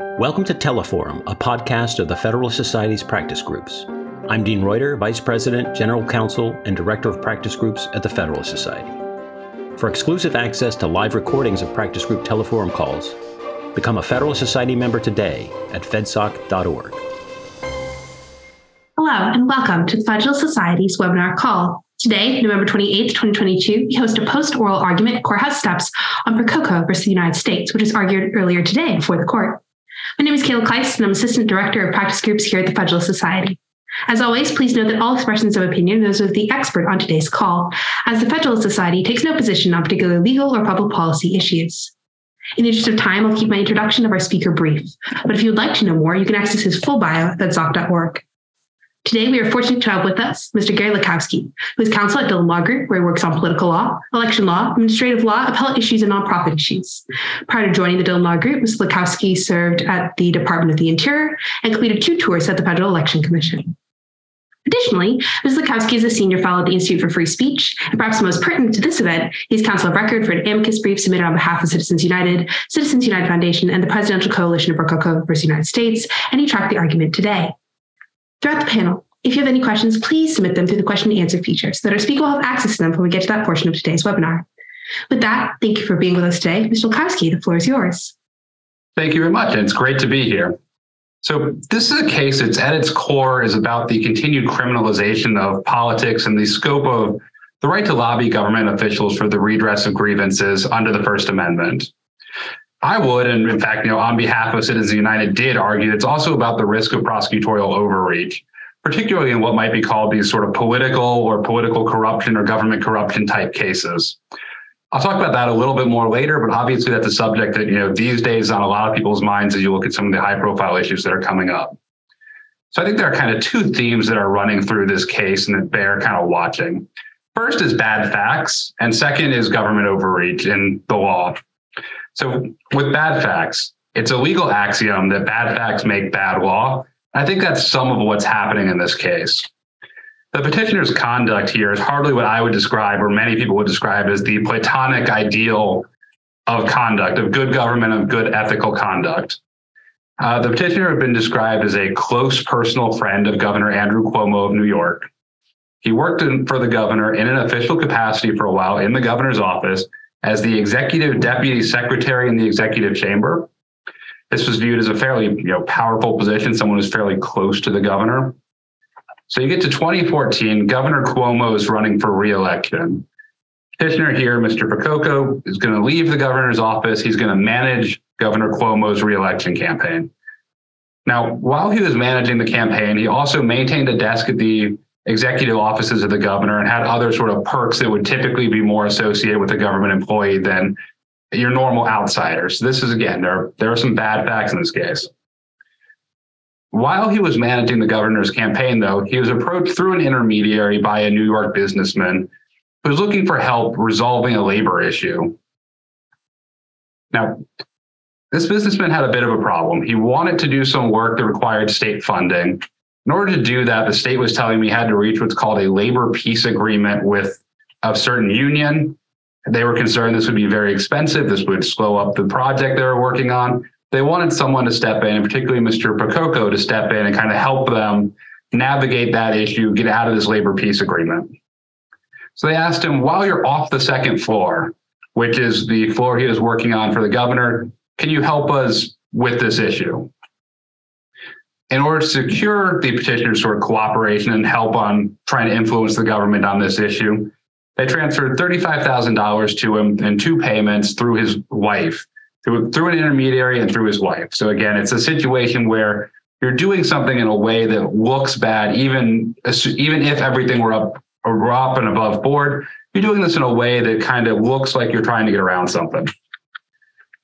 Welcome to Teleforum, a podcast of the Federalist Society's practice groups. I'm Dean Reuter, Vice President, General Counsel, and Director of Practice Groups at the Federalist Society. For exclusive access to live recordings of practice group Teleforum calls, become a Federalist Society member today at fedsoc.org. Hello, and welcome to the Federalist Society's webinar call. Today, November 28, 2022, we host a post oral argument courthouse steps on Percoco versus the United States, which was argued earlier today before the court. My name is Kayla Kleist, and I'm Assistant Director of Practice Groups here at the Federalist Society. As always, please note that all expressions of opinion those of the expert on today's call, as the Federalist Society takes no position on particular legal or public policy issues. In the interest of time, I'll keep my introduction of our speaker brief, but if you would like to know more, you can access his full bio at fedsoc.org. Today, we are fortunate to have with us Mr. Gary Lawkowski, who is counsel at Dhillon Law Group, where he works on political law, election law, administrative law, appellate issues, and nonprofit issues. Prior to joining the Dhillon Law Group, Mr. Lawkowski served at the Department of the Interior and completed two tours at the Federal Election Commission. Additionally, Ms. Lawkowski is a senior fellow at the Institute for Free Speech, and perhaps most pertinent to this event, he's counsel of record for an amicus brief submitted on behalf of Citizens United, Citizens United Foundation, and the Presidential Coalition of Percoco versus the United States, and he tracked the argument today. Throughout the panel, if you have any questions, please submit them through the question and answer feature so that our speaker will have access to them when we get to that portion of today's webinar. With that, thank you for being with us today. Mr. Lawkowski, the floor is yours. Thank you very much. It's great to be here. So this is a case that's at its core is about the continued criminalization of politics and the scope of the right to lobby government officials for the redress of grievances under the First Amendment. I would, and in fact, you know, on behalf of Citizens United, did argue it's also about the risk of prosecutorial overreach particularly in what might be called these sort of political or political corruption or government corruption type cases. I'll talk about that a little bit more later, but obviously that's a subject that, you know, these days on a lot of people's minds as you look at some of the high profile issues that are coming up. So I think there are kind of two themes that are running through this case and that bear kind of watching. First is bad facts, and second is government overreach in the law. So with bad facts, it's a legal axiom that bad facts make bad law, I think that's some of what's happening in this case. The petitioner's conduct here is hardly what I would describe, or many people would describe, as the Platonic ideal of conduct, of good government, of good ethical conduct. Uh, the petitioner had been described as a close personal friend of Governor Andrew Cuomo of New York. He worked in, for the governor in an official capacity for a while in the governor's office as the executive deputy secretary in the executive chamber. This was viewed as a fairly you know, powerful position, someone who's fairly close to the governor. So you get to 2014, Governor Cuomo is running for reelection. Petitioner here, Mr. Percoco, is going to leave the governor's office. He's going to manage Governor Cuomo's reelection campaign. Now, while he was managing the campaign, he also maintained a desk at the executive offices of the governor and had other sort of perks that would typically be more associated with a government employee than your normal outsiders. This is again, there, there are some bad facts in this case. While he was managing the governor's campaign, though, he was approached through an intermediary by a New York businessman who was looking for help resolving a labor issue. Now, this businessman had a bit of a problem. He wanted to do some work that required state funding. In order to do that, the state was telling me had to reach what's called a labor peace agreement with a certain union they were concerned this would be very expensive. This would slow up the project they were working on. They wanted someone to step in, and particularly Mr. Percoco to step in and kind of help them navigate that issue, get out of this labor peace agreement. So they asked him, while you're off the second floor, which is the floor he was working on for the governor, can you help us with this issue? In order to secure the petitioner's sort of cooperation and help on trying to influence the government on this issue, they transferred $35,000 to him in two payments through his wife, through, through an intermediary and through his wife. So again, it's a situation where you're doing something in a way that looks bad, even, even if everything were up, were up and above board. You're doing this in a way that kind of looks like you're trying to get around something.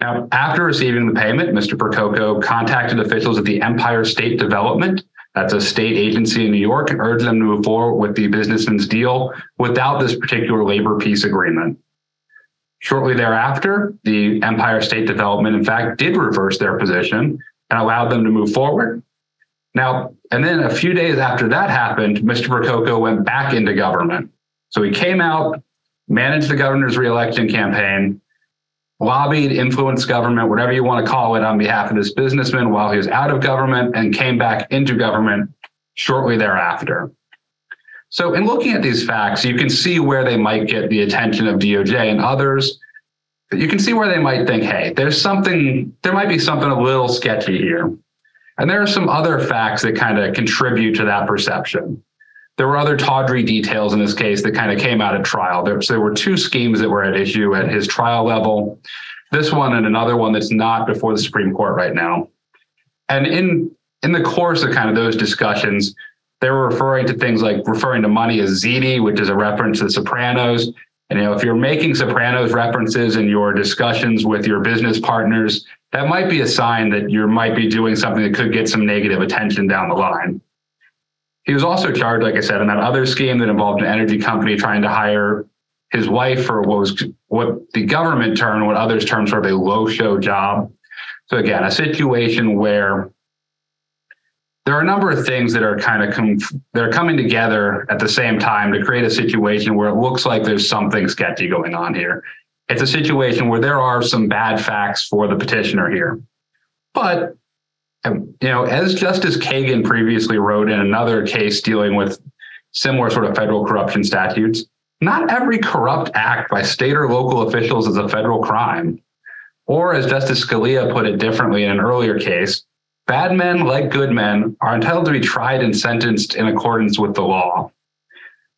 Now, after receiving the payment, Mr. Percoco contacted officials at the Empire State Development that's a state agency in New York, and urged them to move forward with the businessman's deal without this particular labor peace agreement. Shortly thereafter, the Empire State Development, in fact, did reverse their position and allowed them to move forward. Now, and then a few days after that happened, Mr. Percoco went back into government. So he came out, managed the governor's reelection campaign, lobbied, influenced government, whatever you want to call it, on behalf of this businessman while he was out of government and came back into government shortly thereafter. So, in looking at these facts, you can see where they might get the attention of DOJ and others. You can see where they might think, hey, there's something, there might be something a little sketchy here. And there are some other facts that kind of contribute to that perception. There were other tawdry details in this case that kind of came out at trial. There, so there were two schemes that were at issue at his trial level. This one and another one that's not before the Supreme Court right now. And in in the course of kind of those discussions, they were referring to things like referring to money as ziti, which is a reference to the Sopranos. And you know, if you're making Sopranos references in your discussions with your business partners, that might be a sign that you might be doing something that could get some negative attention down the line. He was also charged, like I said, in that other scheme that involved an energy company trying to hire his wife for what was what the government termed, what others termed sort of a low show job. So again, a situation where there are a number of things that are kind of com- that are coming together at the same time to create a situation where it looks like there's something sketchy going on here. It's a situation where there are some bad facts for the petitioner here. But um, you know, as Justice Kagan previously wrote in another case dealing with similar sort of federal corruption statutes, not every corrupt act by state or local officials is a federal crime. Or as Justice Scalia put it differently in an earlier case, Bad men, like good men, are entitled to be tried and sentenced in accordance with the law.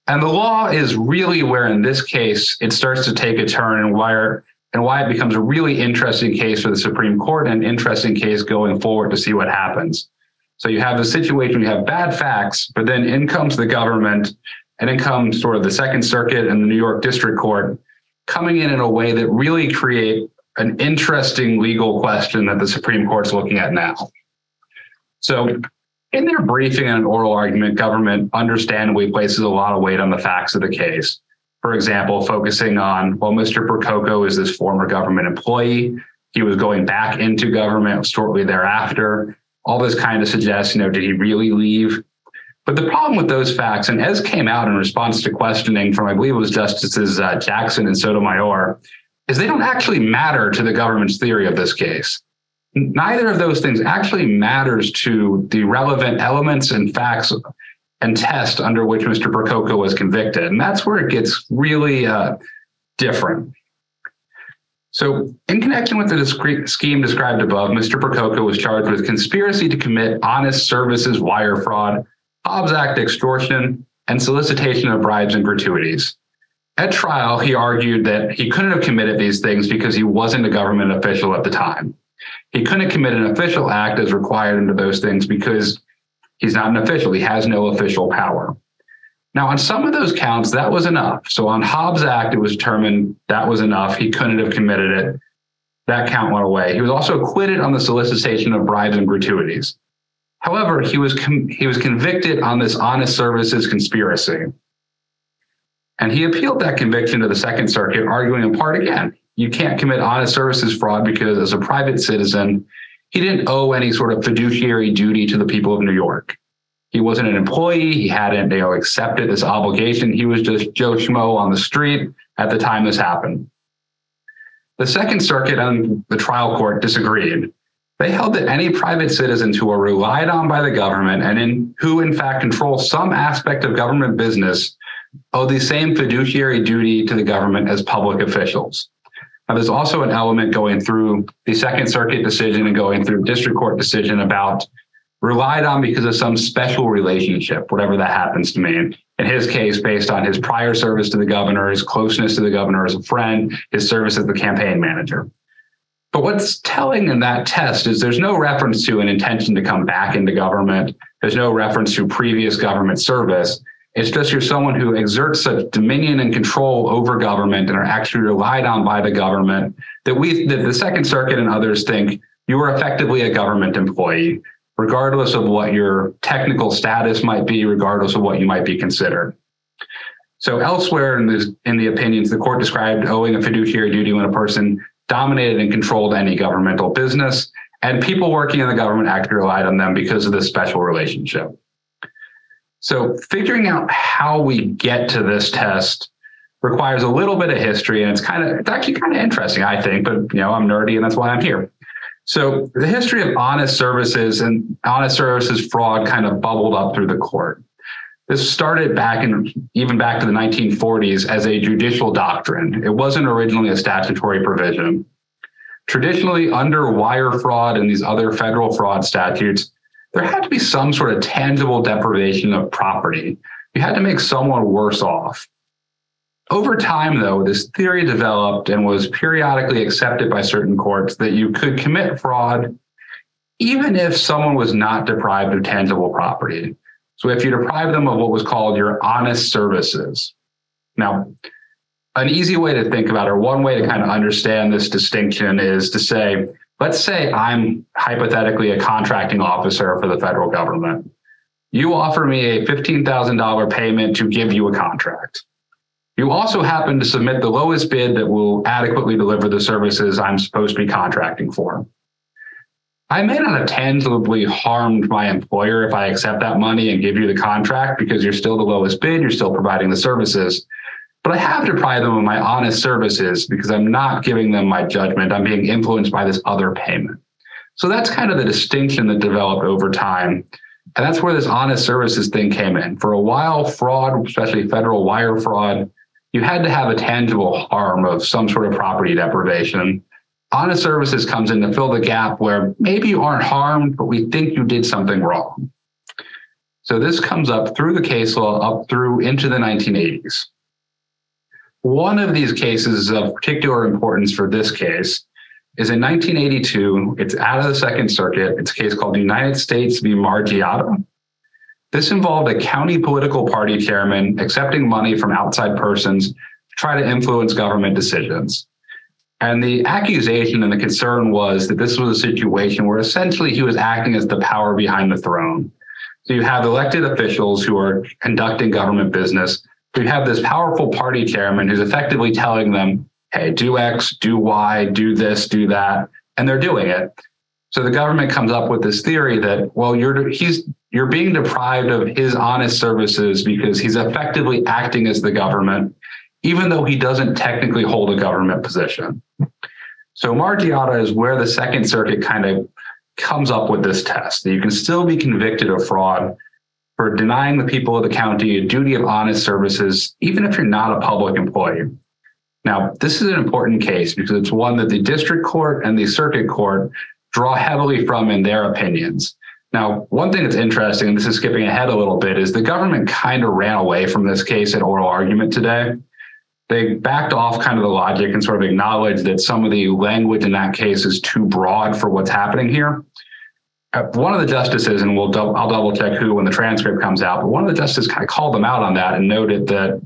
And the law is really where, in this case, it starts to take a turn and why, and why it becomes a really interesting case for the Supreme Court and an interesting case going forward to see what happens. So you have a situation, you have bad facts, but then in comes the government and in comes sort of the Second Circuit and the New York District Court coming in in a way that really create an interesting legal question that the Supreme Court's looking at now. So in their briefing and an oral argument, government understandably places a lot of weight on the facts of the case. For example, focusing on, well, Mr. Percoco is this former government employee. He was going back into government shortly thereafter. All this kind of suggests, you know, did he really leave? But the problem with those facts, and as came out in response to questioning from, I believe it was Justices uh, Jackson and Sotomayor, is they don't actually matter to the government's theory of this case neither of those things actually matters to the relevant elements and facts and test under which Mr. Percoco was convicted. And that's where it gets really uh, different. So, in connection with the discrete scheme described above, Mr. Percoco was charged with conspiracy to commit honest services wire fraud, Hobbs Act extortion, and solicitation of bribes and gratuities. At trial, he argued that he couldn't have committed these things because he wasn't a government official at the time. He couldn't commit an official act as required under those things because he's not an official. He has no official power. Now, on some of those counts, that was enough. So on Hobbs Act, it was determined that was enough. He couldn't have committed it. That count went away. He was also acquitted on the solicitation of bribes and gratuities. However, he was com- he was convicted on this honest services conspiracy. And he appealed that conviction to the Second Circuit, arguing in part again, you can't commit honest services fraud because as a private citizen, he didn't owe any sort of fiduciary duty to the people of New York. He wasn't an employee. He hadn't, you know, accepted this obligation. He was just Joe Schmo on the street at the time this happened. The Second Circuit and the trial court disagreed. They held that any private citizens who are relied on by the government and in, who in fact control some aspect of government business owe the same fiduciary duty to the government as public officials. Now, there's also an element going through the Second Circuit decision and going through district court decision about relied on because of some special relationship, whatever that happens to mean. In his case, based on his prior service to the governor, his closeness to the governor as a friend, his service as the campaign manager. But what's telling in that test is there's no reference to an intention to come back into government. There's no reference to previous government service. It's just you're someone who exerts such dominion and control over government and are actually relied on by the government that we, that the Second Circuit and others think you are effectively a government employee, regardless of what your technical status might be, regardless of what you might be considered. So elsewhere in the, in the opinions, the court described owing a fiduciary duty when a person dominated and controlled any governmental business, and people working in the government actually relied on them because of this special relationship. So figuring out how we get to this test requires a little bit of history, and it's kind of it's actually kind of interesting, I think. But you know, I'm nerdy, and that's why I'm here. So the history of honest services and honest services fraud kind of bubbled up through the court. This started back in even back to the 1940s as a judicial doctrine. It wasn't originally a statutory provision. Traditionally, under wire fraud and these other federal fraud statutes, there had to be some sort of tangible deprivation of property. You had to make someone worse off. Over time, though, this theory developed and was periodically accepted by certain courts that you could commit fraud even if someone was not deprived of tangible property. So if you deprive them of what was called your honest services. Now, an easy way to think about or one way to kind of understand this distinction is to say, let's say I'm hypothetically a contracting officer for the federal government. You offer me a $15,000 payment to give you a contract. You also happen to submit the lowest bid that will adequately deliver the services I'm supposed to be contracting for. I may not have tangibly harmed my employer if I accept that money and give you the contract because you're still the lowest bid, you're still providing the services. But I have to deprive them of my honest services because I'm not giving them my judgment. I'm being influenced by this other payment. So that's kind of the distinction that developed over time. And that's where this honest services thing came in. For a while, fraud, especially federal wire fraud, you had to have a tangible harm of some sort of property deprivation. Honest services comes in to fill the gap where maybe you aren't harmed, but we think you did something wrong. So this comes up through the case law up through into the 1980s. One of these cases of particular importance for this case is in 1982. It's out of the Second Circuit. It's a case called United States v. Margiotta. This involved a county political party chairman accepting money from outside persons to try to influence government decisions. And the accusation and the concern was that this was a situation where essentially he was acting as the power behind the throne. So you have elected officials who are conducting government business. You have this powerful party chairman who's effectively telling them, hey, do X, do Y, do this, do that. And they're doing it. So the government comes up with this theory that, well, you're he's you're being deprived of his honest services because he's effectively acting as the government, even though he doesn't technically hold a government position. So Margiotta is where the Second Circuit kind of comes up with this test that you can still be convicted of fraud for denying the people of the county a duty of honest services, even if you're not a public employee. Now, this is an important case because it's one that the district court and the circuit court draw heavily from in their opinions. Now, one thing that's interesting, and this is skipping ahead a little bit, is the government kind of ran away from this case at oral argument today. They backed off kind of the logic and sort of acknowledged that some of the language in that case is too broad for what's happening here. Uh, one of the justices, and we'll double, I'll double check who when the transcript comes out, but one of the justices kind of called them out on that and noted that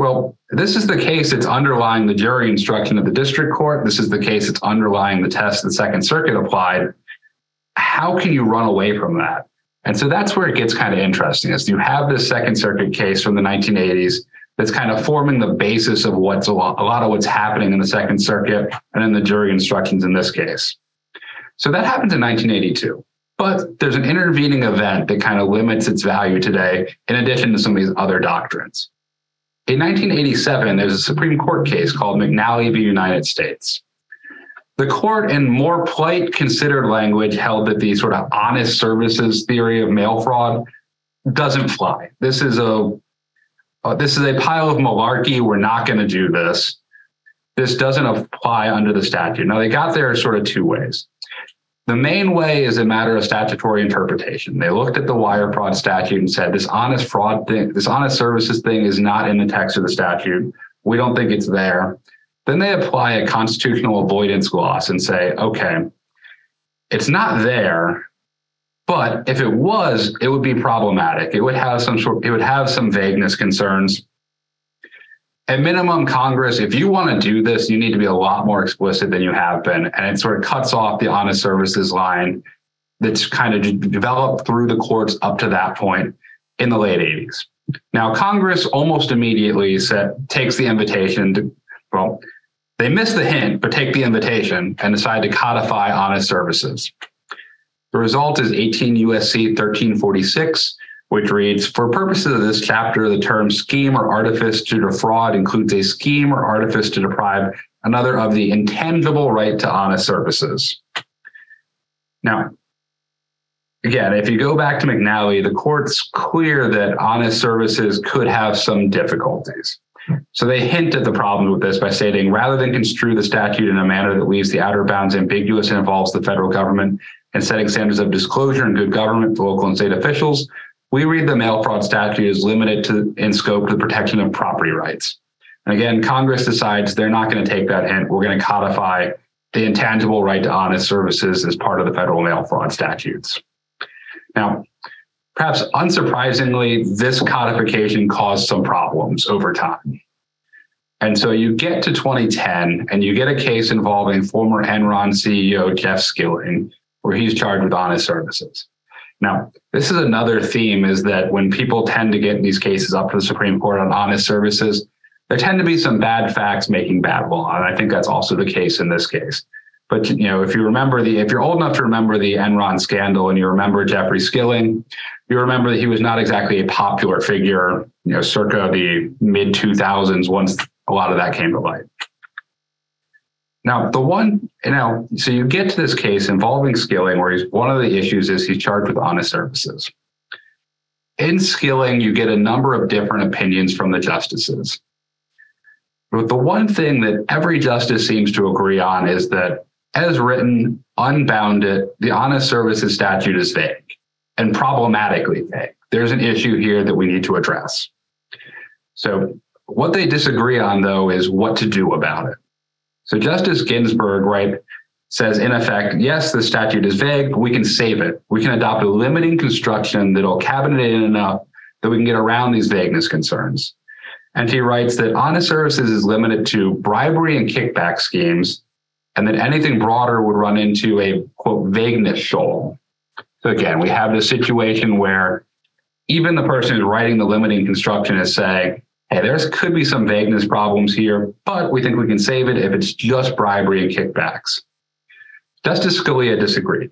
well, this is the case that's underlying the jury instruction of the district court. This is the case that's underlying the test the Second Circuit applied. How can you run away from that? And so that's where it gets kind of interesting is you have this Second Circuit case from the 1980s that's kind of forming the basis of what's a lot, a lot of what's happening in the Second Circuit and in the jury instructions in this case. So that happens in 1982. But there's an intervening event that kind of limits its value today, in addition to some of these other doctrines. In 1987, there's a Supreme Court case called McNally v. United States. The court, in more polite, considered language, held that the sort of honest services theory of mail fraud doesn't fly. This is a uh, this is a pile of malarkey. We're not going to do this. This doesn't apply under the statute. Now they got there sort of two ways. The main way is a matter of statutory interpretation. They looked at the wire fraud statute and said this honest fraud thing, this honest services thing is not in the text of the statute. We don't think it's there. Then they apply a constitutional avoidance gloss and say, okay, it's not there, but if it was, it would be problematic. It would have some sort, it would have some vagueness concerns at minimum, Congress, if you want to do this, you need to be a lot more explicit than you have been. And it sort of cuts off the honest services line that's kind of developed through the courts up to that point in the late 80s. Now, Congress almost immediately said, takes the invitation to, well, they miss the hint, but take the invitation and decide to codify honest services. The result is 18 USC 1346, which reads For purposes of this chapter, the term scheme or artifice to defraud includes a scheme or artifice to deprive another of the intangible right to honest services. Now, again, if you go back to McNally, the court's clear that honest services could have some difficulties. So they hint at the problems with this by stating rather than construe the statute in a manner that leaves the outer bounds ambiguous and involves the federal government and setting standards of disclosure and good government for local and state officials, we read the mail fraud statute as limited to in scope to the protection of property rights. And again, Congress decides they're not going to take that hint. We're going to codify the intangible right to honest services as part of the federal mail fraud statutes. Now, perhaps unsurprisingly, this codification caused some problems over time. And so you get to 2010 and you get a case involving former Enron CEO Jeff Skilling, where he's charged with honest services. Now, this is another theme is that when people tend to get these cases up to the Supreme Court on honest services, there tend to be some bad facts making bad law. And I think that's also the case in this case. But you know, if you remember the, if you're old enough to remember the Enron scandal and you remember Jeffrey Skilling, you remember that he was not exactly a popular figure, you know, circa the mid 2000s once a lot of that came to light. Now, the one, you know, so you get to this case involving Skilling, where he's one of the issues is he's charged with honest services. In Skilling, you get a number of different opinions from the justices. But the one thing that every justice seems to agree on is that, as written, unbounded, the honest services statute is vague and problematically vague. There's an issue here that we need to address. So, what they disagree on, though, is what to do about it. So Justice Ginsburg, right, says in effect, yes, the statute is vague, but we can save it. We can adopt a limiting construction that'll cabinet it in enough that we can get around these vagueness concerns. And he writes that honest services is limited to bribery and kickback schemes, and that anything broader would run into a quote vagueness shoal. So again, we have this situation where even the person who's writing the limiting construction is saying, hey, there could be some vagueness problems here, but we think we can save it if it's just bribery and kickbacks. Justice Scalia disagreed.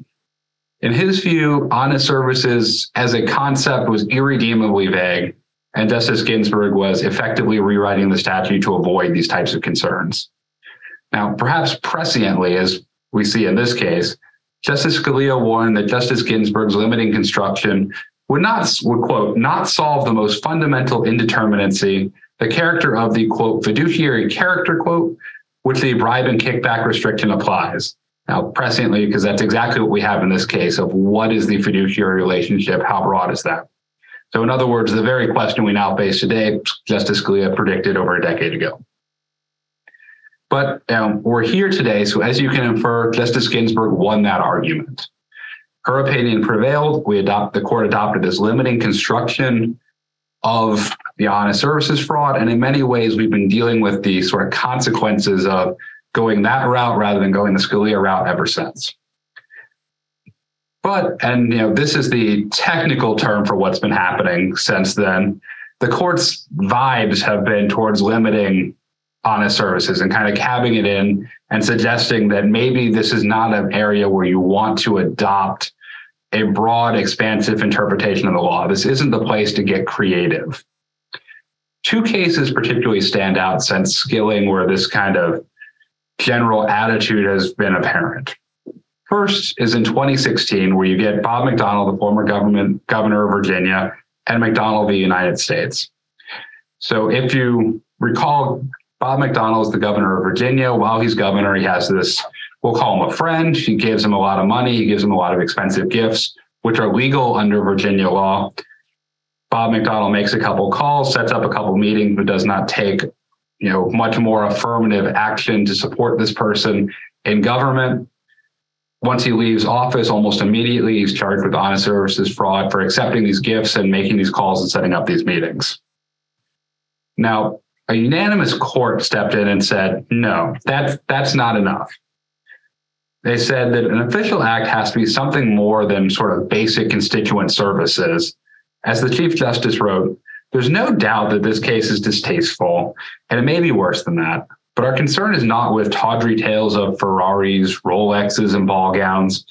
In his view, honest services as a concept was irredeemably vague, and Justice Ginsburg was effectively rewriting the statute to avoid these types of concerns. Now, perhaps presciently, as we see in this case, Justice Scalia warned that Justice Ginsburg's limiting construction would not, would quote, not solve the most fundamental indeterminacy, the character of the quote, fiduciary character quote, which the bribe and kickback restriction applies. Now, presciently, because that's exactly what we have in this case of what is the fiduciary relationship? How broad is that? So, in other words, the very question we now face today, Justice Scalia predicted over a decade ago. But um, we're here today, so as you can infer, Justice Ginsburg won that argument. Her opinion prevailed. We adopt the court adopted this limiting construction of the honest services fraud. And in many ways, we've been dealing with the sort of consequences of going that route rather than going the Scalia route ever since. But, and you know, this is the technical term for what's been happening since then. The court's vibes have been towards limiting honest services and kind of cabbing it in and suggesting that maybe this is not an area where you want to adopt a broad, expansive interpretation of the law. This isn't the place to get creative. Two cases particularly stand out since Skilling, where this kind of general attitude has been apparent. First is in 2016, where you get Bob McDonnell, the former government governor of Virginia, and McDonnell v. United States. So if you recall, Bob McDonnell is the governor of Virginia. While he's governor, he has this we'll call him a friend. He gives him a lot of money. He gives him a lot of expensive gifts, which are legal under Virginia law. Bob McDonnell makes a couple calls, sets up a couple meetings, but does not take, you know, much more affirmative action to support this person in government. Once he leaves office, almost immediately he's charged with honest services fraud for accepting these gifts and making these calls and setting up these meetings. Now, a unanimous court stepped in and said, no, that's that's not enough they said that an official act has to be something more than sort of basic constituent services. As the Chief Justice wrote, there's no doubt that this case is distasteful, and it may be worse than that. But our concern is not with tawdry tales of Ferraris, Rolexes, and ball gowns.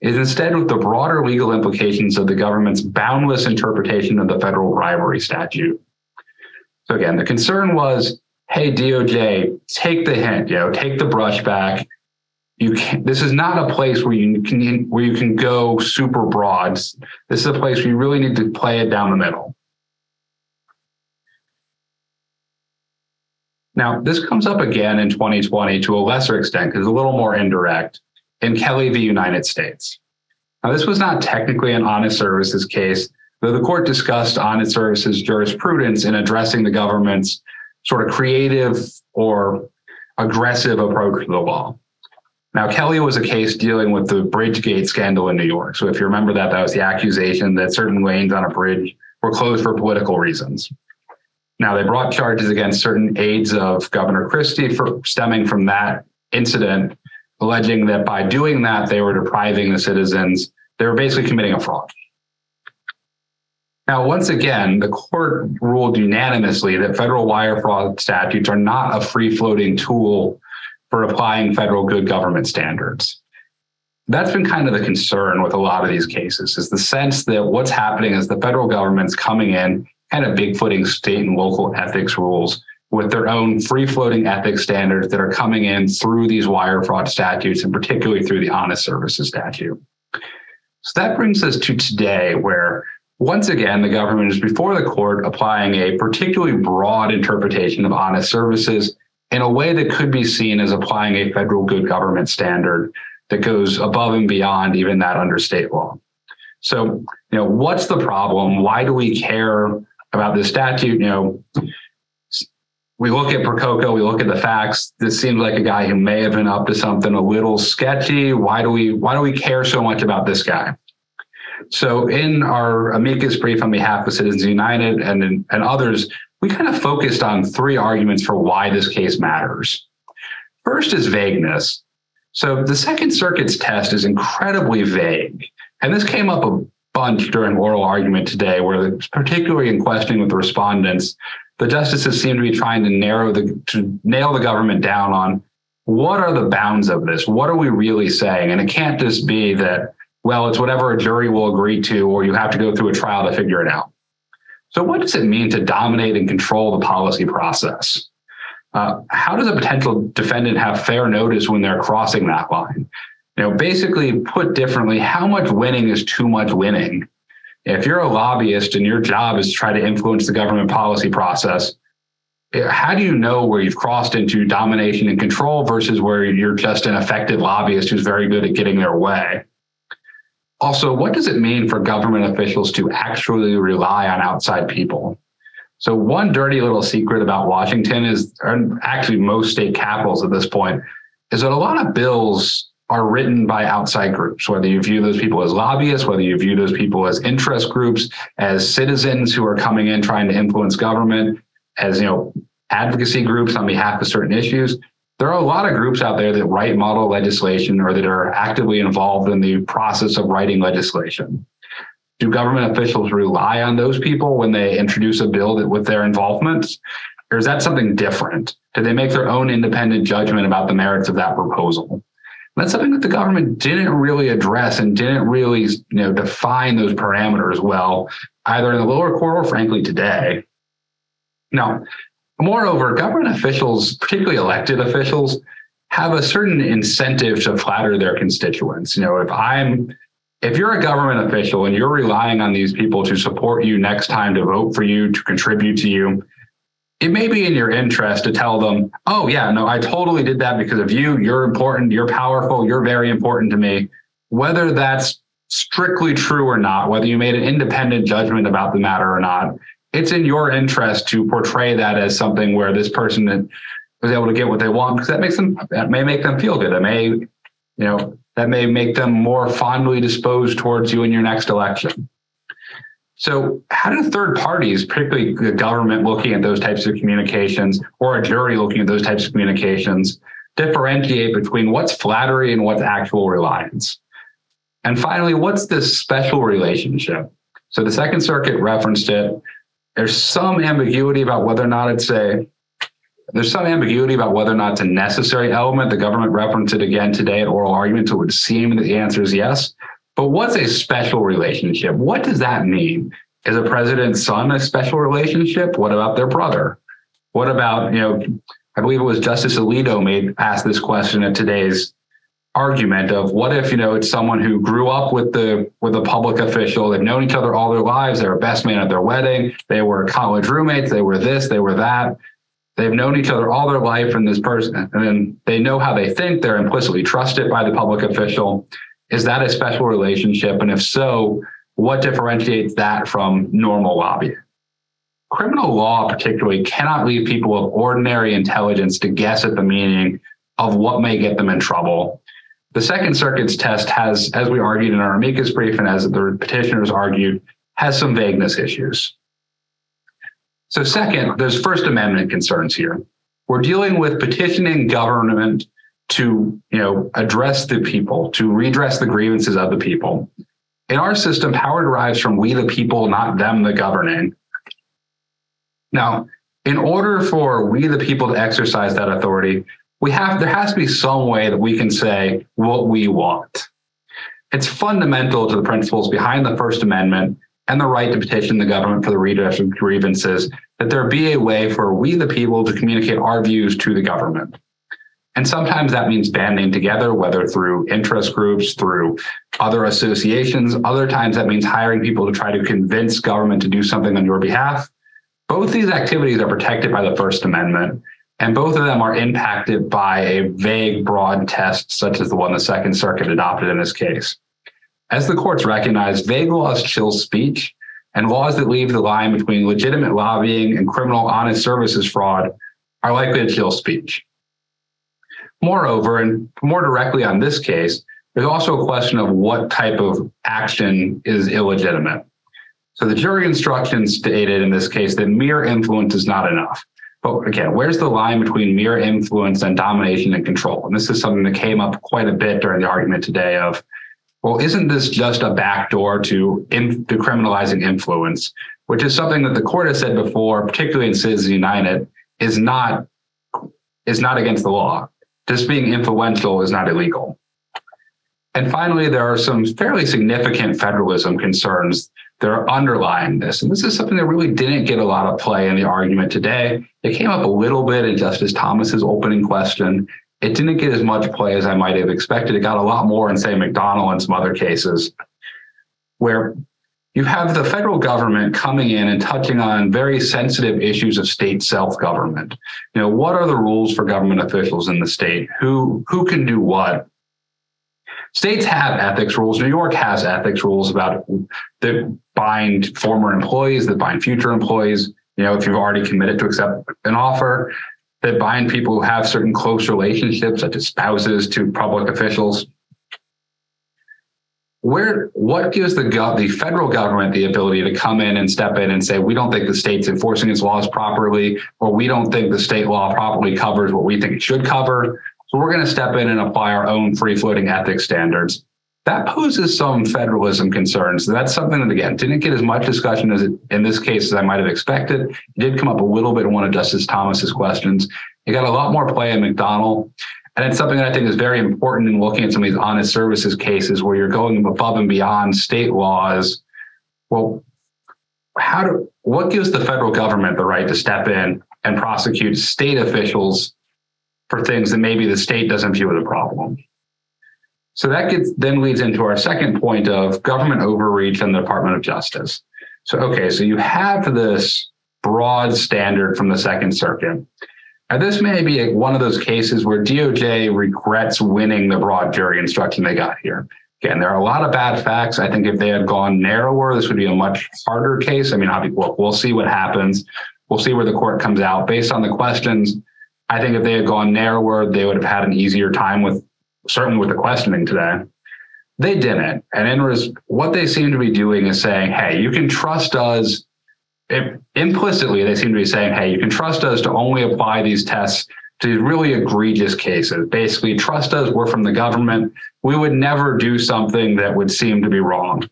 is instead with the broader legal implications of the government's boundless interpretation of the federal bribery statute. So again, the concern was, hey, DOJ, take the hint, you know, take the brush back. You can this is not a place where you can where you can go super broad. This is a place where you really need to play it down the middle. Now, this comes up again in 2020 to a lesser extent because it's a little more indirect in Kelly v. United States. Now, this was not technically an honest services case, though the court discussed honest services jurisprudence in addressing the government's sort of creative or aggressive approach to the law. Now, Kelly was a case dealing with the Bridgegate scandal in New York. So, if you remember that, that was the accusation that certain lanes on a bridge were closed for political reasons. Now, they brought charges against certain aides of Governor Christie for stemming from that incident, alleging that by doing that, they were depriving the citizens, they were basically committing a fraud. Now, once again, the court ruled unanimously that federal wire fraud statutes are not a free floating tool for applying federal good government standards. That's been kind of the concern with a lot of these cases is the sense that what's happening is the federal government's coming in kind of big footing state and local ethics rules with their own free floating ethics standards that are coming in through these wire fraud statutes and particularly through the honest services statute. So that brings us to today, where once again, the government is before the court applying a particularly broad interpretation of honest services in a way that could be seen as applying a federal good government standard that goes above and beyond even that under state law. So, you know, what's the problem? Why do we care about this statute, you know, we look at Percoco, we look at the facts. This seems like a guy who may have been up to something a little sketchy. Why do we why do we care so much about this guy? So in our amicus brief on behalf of Citizens United and and others, we kind of focused on three arguments for why this case matters. First is vagueness. So the Second Circuit's test is incredibly vague. And this came up a bunch during oral argument today, where particularly in questioning with the respondents, the justices seem to be trying to narrow the to nail the government down on what are the bounds of this? What are we really saying? And it can't just be that, well, it's whatever a jury will agree to, or you have to go through a trial to figure it out. So, what does it mean to dominate and control the policy process? Uh, how does a potential defendant have fair notice when they're crossing that line? You know, basically put differently, how much winning is too much winning? If you're a lobbyist and your job is to try to influence the government policy process, eh, how do you know where you've crossed into domination and control versus where you're just an effective lobbyist who's very good at getting their way? Also, what does it mean for government officials to actually rely on outside people? So, one dirty little secret about Washington is, and actually most state capitals at this point, is that a lot of bills are written by outside groups, whether you view those people as lobbyists, whether you view those people as interest groups, as citizens who are coming in trying to influence government, as you know, advocacy groups on behalf of certain issues. There are a lot of groups out there that write model legislation or that are actively involved in the process of writing legislation. Do government officials rely on those people when they introduce a bill that, with their involvement? Or is that something different? Do they make their own independent judgment about the merits of that proposal? That's something that the government didn't really address and didn't really, you know, define those parameters well, either in the lower court or frankly today. Now, moreover, government officials, particularly elected officials, have a certain incentive to flatter their constituents. You know, if I'm if you're a government official and you're relying on these people to support you next time to vote for you, to contribute to you, it may be in your interest to tell them, oh, yeah, no, I totally did that because of you. You're important. You're powerful. You're very important to me. Whether that's strictly true or not, whether you made an independent judgment about the matter or not, it's in your interest to portray that as something where this person was able to get what they want because that makes them, that may make them feel good. That may, you know, that may make them more fondly disposed towards you in your next election. So, how do third parties, particularly the government looking at those types of communications or a jury looking at those types of communications, differentiate between what's flattery and what's actual reliance? And finally, what's this special relationship? So, the Second Circuit referenced it. There's some ambiguity about whether or not it's a there's some ambiguity about whether or not it's a necessary element. The government referenced it again today at oral arguments. it would seem that the answer is yes. But what's a special relationship? What does that mean? Is a president's son a special relationship? What about their brother? What about, you know, I believe it was Justice Alito made asked this question at today's argument of what if you know it's someone who grew up with the with a public official they've known each other all their lives they were best man at their wedding they were college roommates they were this they were that. They've known each other all their life and this person and then they know how they think they're implicitly trusted by the public official. Is that a special relationship? And if so what differentiates that from normal lobbying? Criminal law particularly cannot leave people of ordinary intelligence to guess at the meaning of what may get them in trouble the Second Circuit's test has, as we argued in our amicus brief and as the petitioners argued, has some vagueness issues. So, second, there's First Amendment concerns here. We're dealing with petitioning government to, you know, address the people, to redress the grievances of the people. In our system, power derives from we the people, not them the governing. Now, in order for we the people to exercise that authority, we have there has to be some way that we can say what we want. It's fundamental to the principles behind the First Amendment and the right to petition the government for the redress of grievances that there be a way for we the people to communicate our views to the government. And sometimes that means banding together, whether through interest groups, through other associations. Other times that means hiring people to try to convince government to do something on your behalf. Both these activities are protected by the First Amendment. And both of them are impacted by a vague, broad test, such as the one the Second Circuit adopted in this case. As the courts recognize, vague laws chill speech, and laws that leave the line between legitimate lobbying and criminal honest services fraud are likely to chill speech. Moreover, and more directly on this case, there's also a question of what type of action is illegitimate. So the jury instructions stated in this case that mere influence is not enough. But again, where's the line between mere influence and domination and control? And this is something that came up quite a bit during the argument today of, well, isn't this just a backdoor to, in, to criminalizing influence, which is something that the court has said before, particularly in Citizens United, is not is not against the law. Just being influential is not illegal. And finally, there are some fairly significant federalism concerns that are underlying this. And this is something that really didn't get a lot of play in the argument today. It came up a little bit in Justice Thomas's opening question. It didn't get as much play as I might have expected. It got a lot more in, say, McDonnell and some other cases where you have the federal government coming in and touching on very sensitive issues of state self-government. You know, what are the rules for government officials in the state? Who who can do what? States have ethics rules. New York has ethics rules about that bind former employees, that bind future employees. You know, if you've already committed to accept an offer, that bind people who have certain close relationships, such as spouses, to public officials. Where what gives the gov- the federal government the ability to come in and step in and say we don't think the state's enforcing its laws properly, or we don't think the state law properly covers what we think it should cover, so we're going to step in and apply our own free floating ethics standards. That poses some federalism concerns. That's something that, again, didn't get as much discussion as it, in this case as I might have expected. It did come up a little bit in one of Justice Thomas's questions. It got a lot more play in McDonnell. And it's something that I think is very important in looking at some of these honest services cases where you're going above and beyond state laws. Well, how do what gives the federal government the right to step in and prosecute state officials for things that maybe the state doesn't view as a problem. So that gets then leads into our second point of government overreach and the Department of Justice. So okay, so you have this broad standard from the Second Circuit. And this may be one of those cases where DOJ regrets winning the broad jury instruction they got here. Again, there are a lot of bad facts. I think if they had gone narrower, this would be a much harder case. I mean, we'll, we'll see what happens. We'll see where the court comes out based on the questions. I think if they had gone narrower, they would have had an easier time with certainly with the questioning today. They didn't. And in res- what they seem to be doing is saying, hey, you can trust us. If, implicitly, they seem to be saying, hey, you can trust us to only apply these tests to really egregious cases. Basically, trust us, we're from the government. We would never do something that would seem to be wrong.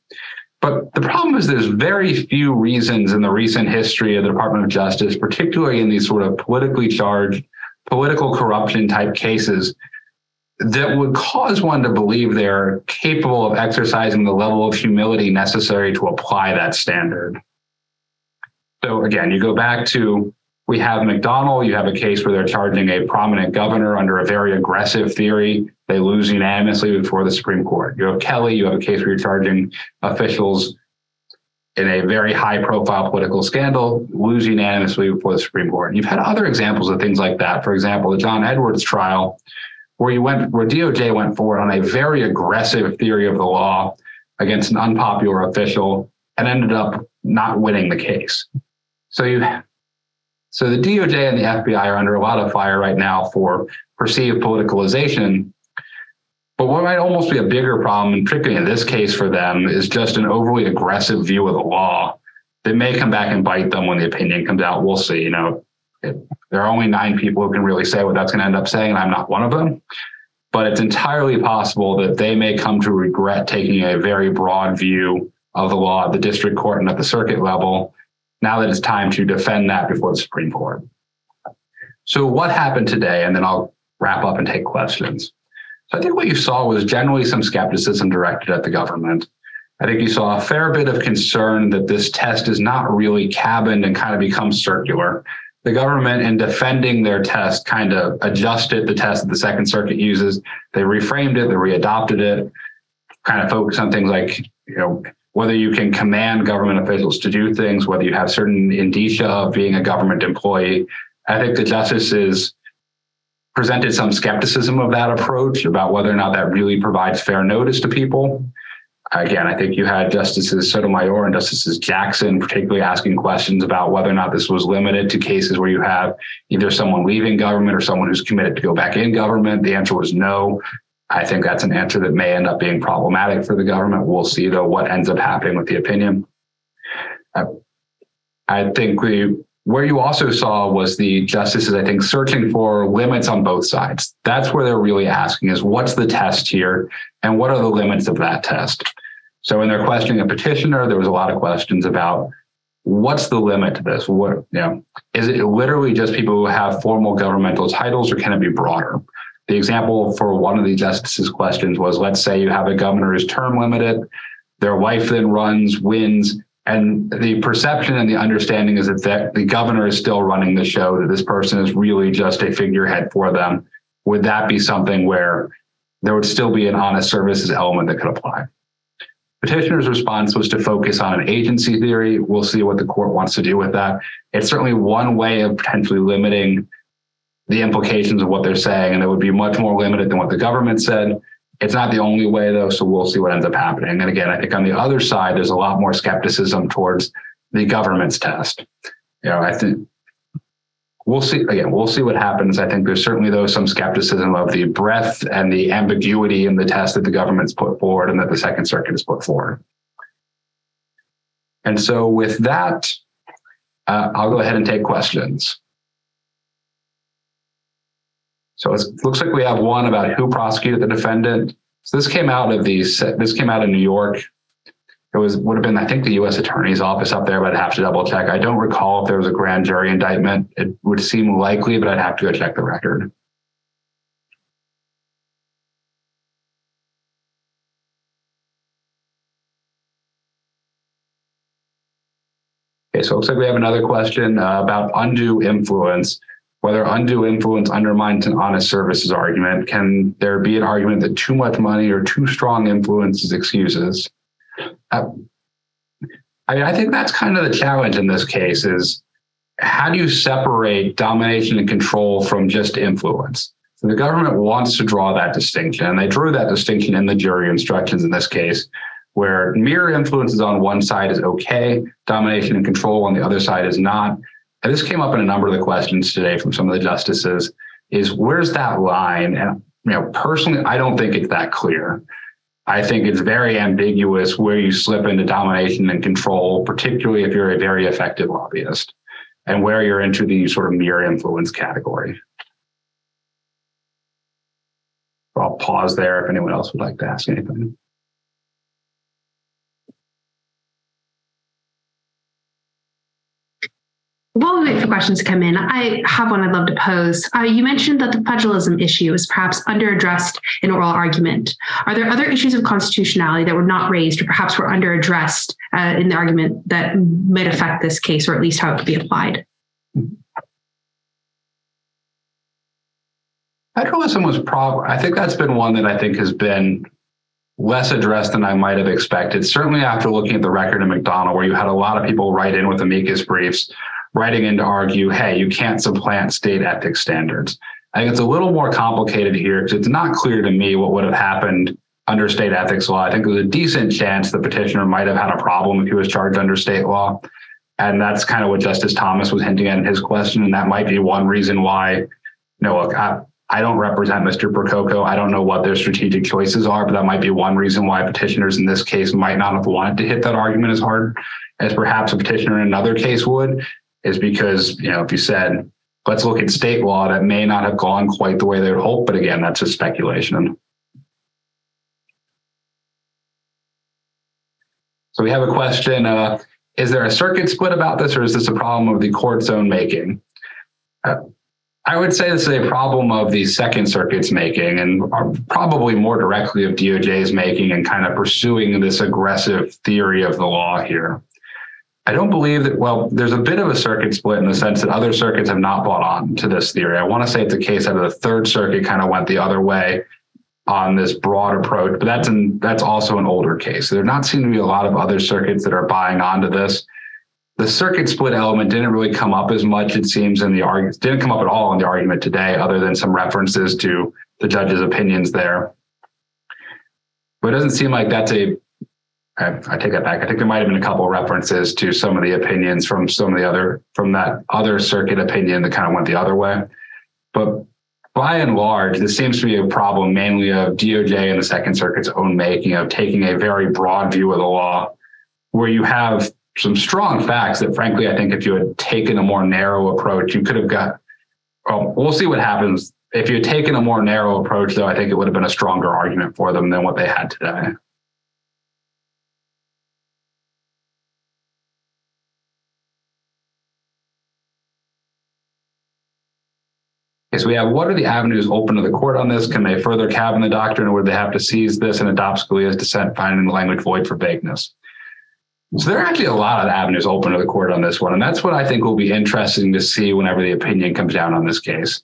But the problem is there's very few reasons in the recent history of the Department of Justice, particularly in these sort of politically charged political corruption type cases that would cause one to believe they're capable of exercising the level of humility necessary to apply that standard. So again, you go back to we have McDonnell, you have a case where they're charging a prominent governor under a very aggressive theory. They lose unanimously before the Supreme Court. You have Kelly, you have a case where you're charging officials in a very high profile political scandal, lose unanimously before the Supreme Court. And you've had other examples of things like that. For example, the John Edwards trial, where you went where DOJ went forward on a very aggressive theory of the law against an unpopular official and ended up not winning the case. So you so the DOJ and the FBI are under a lot of fire right now for perceived politicalization. But what might almost be a bigger problem, particularly in this case for them, is just an overly aggressive view of the law that may come back and bite them when the opinion comes out. We'll see. You know, it, there are only nine people who can really say what that's going to end up saying, and I'm not one of them. But it's entirely possible that they may come to regret taking a very broad view of the law at the district court and at the circuit level now that it's time to defend that before the Supreme Court. So, what happened today? And then I'll wrap up and take questions. So, I think what you saw was generally some skepticism directed at the government. I think you saw a fair bit of concern that this test is not really cabined and kind of becomes circular. The government, in defending their test, kind of adjusted the test that the Second Circuit uses. They reframed it, they readopted it, kind of focused on things like, you know, whether you can command government officials to do things, whether you have certain indicia of being a government employee. I think the justices presented some skepticism of that approach about whether or not that really provides fair notice to people. Again, I think you had Justices Sotomayor and Justices Jackson particularly asking questions about whether or not this was limited to cases where you have either someone leaving government or someone who's committed to go back in government. The answer was no. I think that's an answer that may end up being problematic for the government. We'll see, though, what ends up happening with the opinion. Uh, I think we, where you also saw was the justices, I think, searching for limits on both sides. That's where they're really asking is what's the test here and what are the limits of that test? So when they're questioning a petitioner, there was a lot of questions about what's the limit to this? What, you know, is it literally just people who have formal governmental titles or can it be broader? The example for one of the justices' questions was let's say you have a governor who's term limited, their wife then runs, wins, and the perception and the understanding is that the governor is still running the show, that this person is really just a figurehead for them. Would that be something where there would still be an honest services element that could apply? Petitioner's response was to focus on an agency theory. We'll see what the court wants to do with that. It's certainly one way of potentially limiting the implications of what they're saying, and it would be much more limited than what the government said. It's not the only way, though, so we'll see what ends up happening. And again, I think on the other side, there's a lot more skepticism towards the government's test. You know, I think we'll see again we'll see what happens i think there's certainly though some skepticism of the breadth and the ambiguity in the test that the government's put forward and that the second circuit has put forward and so with that uh, i'll go ahead and take questions so it looks like we have one about who prosecuted the defendant. So this came out of the this came out of New York. It was would have been I think the U.S. Attorney's office up there, but I'd have to double check. I don't recall if there was a grand jury indictment. It would seem likely, but I'd have to go check the record. Okay, so it looks like we have another question uh, about undue influence whether undue influence undermines an honest services argument. Can there be an argument that too much money or too strong influence is excuses? Uh, I mean, I think that's kind of the challenge in this case is how do you separate domination and control from just influence? So the government wants to draw that distinction, and they drew that distinction in the jury instructions in this case, where mere influences on one side is okay, domination and control on the other side is not and this came up in a number of the questions today from some of the justices, is where's that line? And you know, personally, I don't think it's that clear. I think it's very ambiguous where you slip into domination and control, particularly if you're a very effective lobbyist, and where you're into the sort of mere influence category. I'll pause there if anyone else would like to ask anything. While we wait for questions to come in, I have one I'd love to pose. Uh, you mentioned that the federalism issue is perhaps underaddressed in oral argument. Are there other issues of constitutionality that were not raised or perhaps were underaddressed uh, in the argument that might affect this case or at least how it could be applied? Federalism was prob. I think that's been one that I think has been less addressed than I might have expected. Certainly after looking at the record in McDonnell, where you had a lot of people write in with amicus briefs writing in to argue, hey, you can't supplant state ethics standards. I think it's a little more complicated here because it's not clear to me what would have happened under state ethics law. I think there's a decent chance the petitioner might have had a problem if he was charged under state law. And that's kind of what Justice Thomas was hinting at in his question. And that might be one reason why, you know, look, I, I don't represent Mr. Percoco. I don't know what their strategic choices are, but that might be one reason why petitioners in this case might not have wanted to hit that argument as hard as perhaps a petitioner in another case would is because, you know, if you said, let's look at state law, that may not have gone quite the way they would hope. But again, that's just speculation. So we have a question. Uh, is there a circuit split about this, or is this a problem of the court's own making? Uh, I would say this is a problem of the Second Circuit's making, and probably more directly of DOJ's making, and kind of pursuing this aggressive theory of the law here. I don't believe that, well, there's a bit of a circuit split in the sense that other circuits have not bought on to this theory. I want to say it's a case that the third circuit kind of went the other way on this broad approach, but that's an, that's also an older case. So There not seem to be a lot of other circuits that are buying onto this. The circuit split element didn't really come up as much, it seems, in the argument, didn't come up at all in the argument today, other than some references to the judge's opinions there. But it doesn't seem like that's a I, I, take that back. I think there might have been a couple references to some of the opinions from some of the other from that other circuit opinion that kind of went the other way. But by and large, this seems to be a problem mainly of DOJ and the Second Circuit's own making of taking a very broad view of the law, where you have some strong facts that, frankly, I think if you had taken a more narrow approach, you could have got. Well, we'll see what happens. If you had taken a more narrow approach, though, I think it would have been a stronger argument for them than what they had today. So we have what are the avenues open to the court on this? Can they further cabin the doctrine or would they have to seize this and adopt Scalia's dissent, finding the language void for vagueness? So there are actually a lot of avenues open to the court on this one. And that's what I think will be interesting to see whenever the opinion comes down on this case.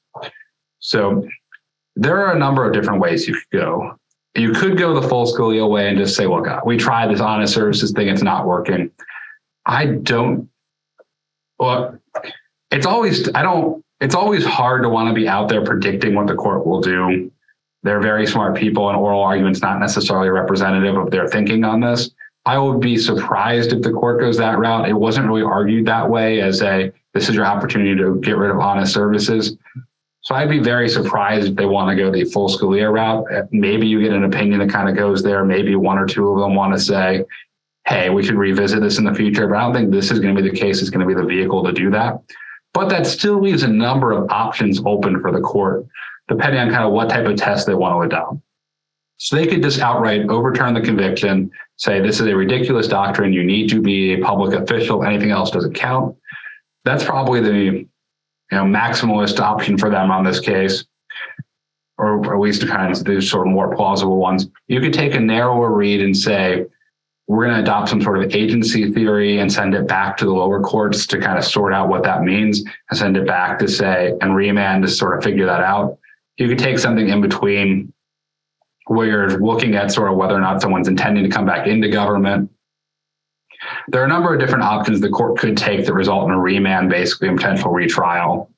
So there are a number of different ways you could go. You could go the full Scalia way and just say, well, God, uh, we tried this honest services thing, it's not working. I don't, well, it's always, I don't it's always hard to want to be out there predicting what the court will do. They're very smart people, and oral arguments not necessarily representative of their thinking on this. I would be surprised if the court goes that route. It wasn't really argued that way as a this is your opportunity to get rid of honest services. So I'd be very surprised if they want to go the full Scalia route. Uh, maybe you get an opinion that kind of goes there. Maybe one or two of them want to say, hey, we should revisit this in the future. But I don't think this is going to be the case. It's going to be the vehicle to do that. But that still leaves a number of options open for the court, depending on kind of what type of test they want to adopt. So they could just outright overturn the conviction, say this is a ridiculous doctrine. You need to be a public official. Anything else doesn't count. That's probably the you know maximalist option for them on this case, or at least the kind of the sort of more plausible ones. You could take a narrower read and say we're going to adopt some sort of agency theory and send it back to the lower courts to kind of sort out what that means and send it back to say and remand to sort of figure that out. You could take something in between where you're looking at sort of whether or not someone's intending to come back into government. There are a number of different options the court could take that result in a remand, basically, and potential retrial.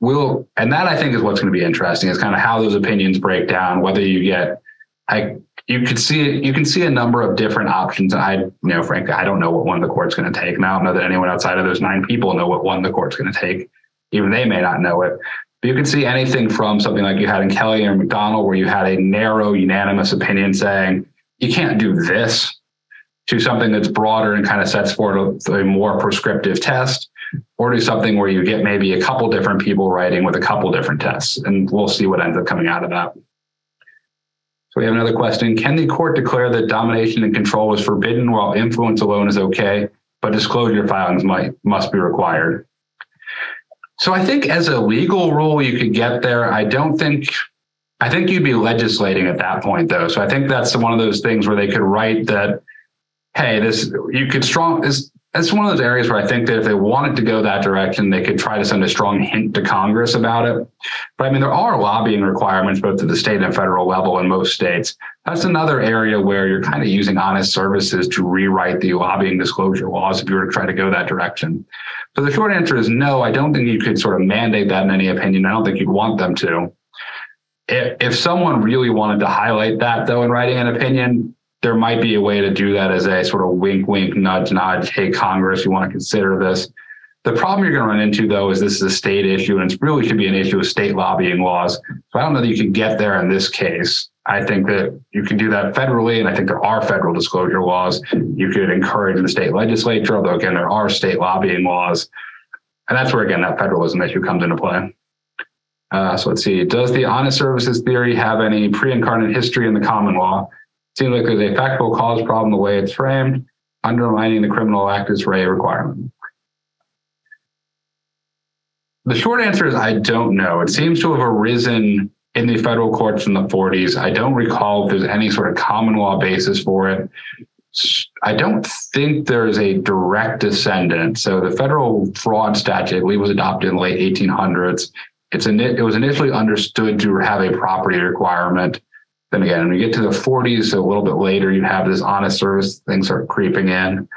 We'll, and that I think is what's going to be interesting is kind of how those opinions break down, whether you get I you could see you can see a number of different options. I, you know, frankly, I don't know what one the court's going to take. And I don't know that anyone outside of those nine people know what one the court's going to take. Even they may not know it. But you can see anything from something like you had in Kelly or McDonnell, where you had a narrow, unanimous opinion saying you can't do this, to something that's broader and kind of sets forth a, a more prescriptive test, or to something where you get maybe a couple different people writing with a couple different tests, and we'll see what ends up coming out of that. So we have another question. Can the court declare that domination and control is forbidden while influence alone is okay, but disclosure filings might must be required. So I think as a legal rule, you could get there. I don't think, I think you'd be legislating at that point though. So I think that's one of those things where they could write that, hey, this, you could strong, this, that's one of those areas where I think that if they wanted to go that direction, they could try to send a strong hint to Congress about it. But I mean, there are lobbying requirements both at the state and federal level in most states. That's another area where you're kind of using honest services to rewrite the lobbying disclosure laws if you were to try to go that direction. So the short answer is no, I don't think you could sort of mandate that in any opinion. I don't think you'd want them to. If, if someone really wanted to highlight that, though, in writing an opinion, there might be a way to do that as a sort of wink, wink, nudge, nudge. Hey, Congress, you want to consider this. The problem you're going to run into, though, is this is a state issue, and it really should be an issue of state lobbying laws. So I don't know that you can get there in this case. I think that you can do that federally, and I think there are federal disclosure laws. You could encourage the state legislature, although again, there are state lobbying laws. And that's where, again, that federalism issue comes into play. Uh, so let's see. Does the honest services theory have any pre incarnate history in the common law? Seems like there's a factual cause problem the way it's framed, undermining the criminal actus rea requirement. The short answer is I don't know. It seems to have arisen in the federal courts in the 40s. I don't recall if there's any sort of common law basis for it. I don't think there's a direct descendant. So the federal fraud statute, I believe, was adopted in the late 1800s. It's it was initially understood to have a property requirement. Then again, when you get to the 40s, so a little bit later, you have this honest service things start creeping in.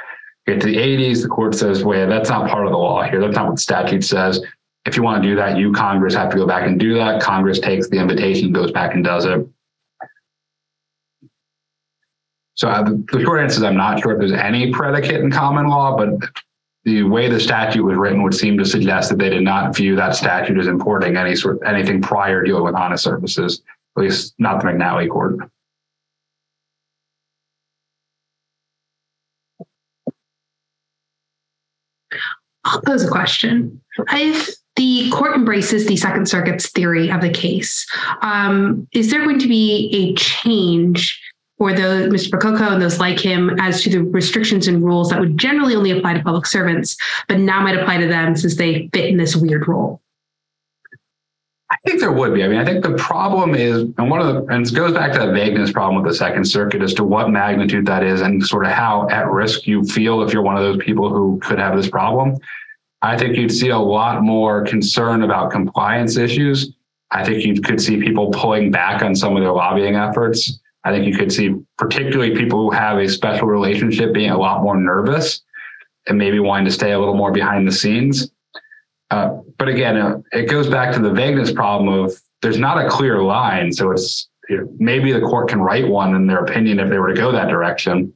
Get to the 80s, the court says, wait, that's not part of the law here. That's not what statute says. If you want to do that, you Congress have to go back and do that. Congress takes the invitation, goes back and does it. So uh, the short answer is I'm not sure if there's any predicate in common law, but the way the statute was written would seem to suggest that they did not view that statute as importing any sort anything prior dealing with honest services at least not the McNally court. I'll pose a question. If the court embraces the Second Circuit's theory of the case, um, is there going to be a change for those Mr. Percoco and those like him as to the restrictions and rules that would generally only apply to public servants, but now might apply to them since they fit in this weird role? I think there would be. I mean, I think the problem is, and one of the, and it goes back to that vagueness problem with the Second Circuit as to what magnitude that is and sort of how at risk you feel if you're one of those people who could have this problem. I think you'd see a lot more concern about compliance issues. I think you could see people pulling back on some of their lobbying efforts. I think you could see particularly people who have a special relationship being a lot more nervous and maybe wanting to stay a little more behind the scenes. Uh, but again, uh, it goes back to the vagueness problem of there's not a clear line. So it's you know, maybe the court can write one in their opinion if they were to go that direction.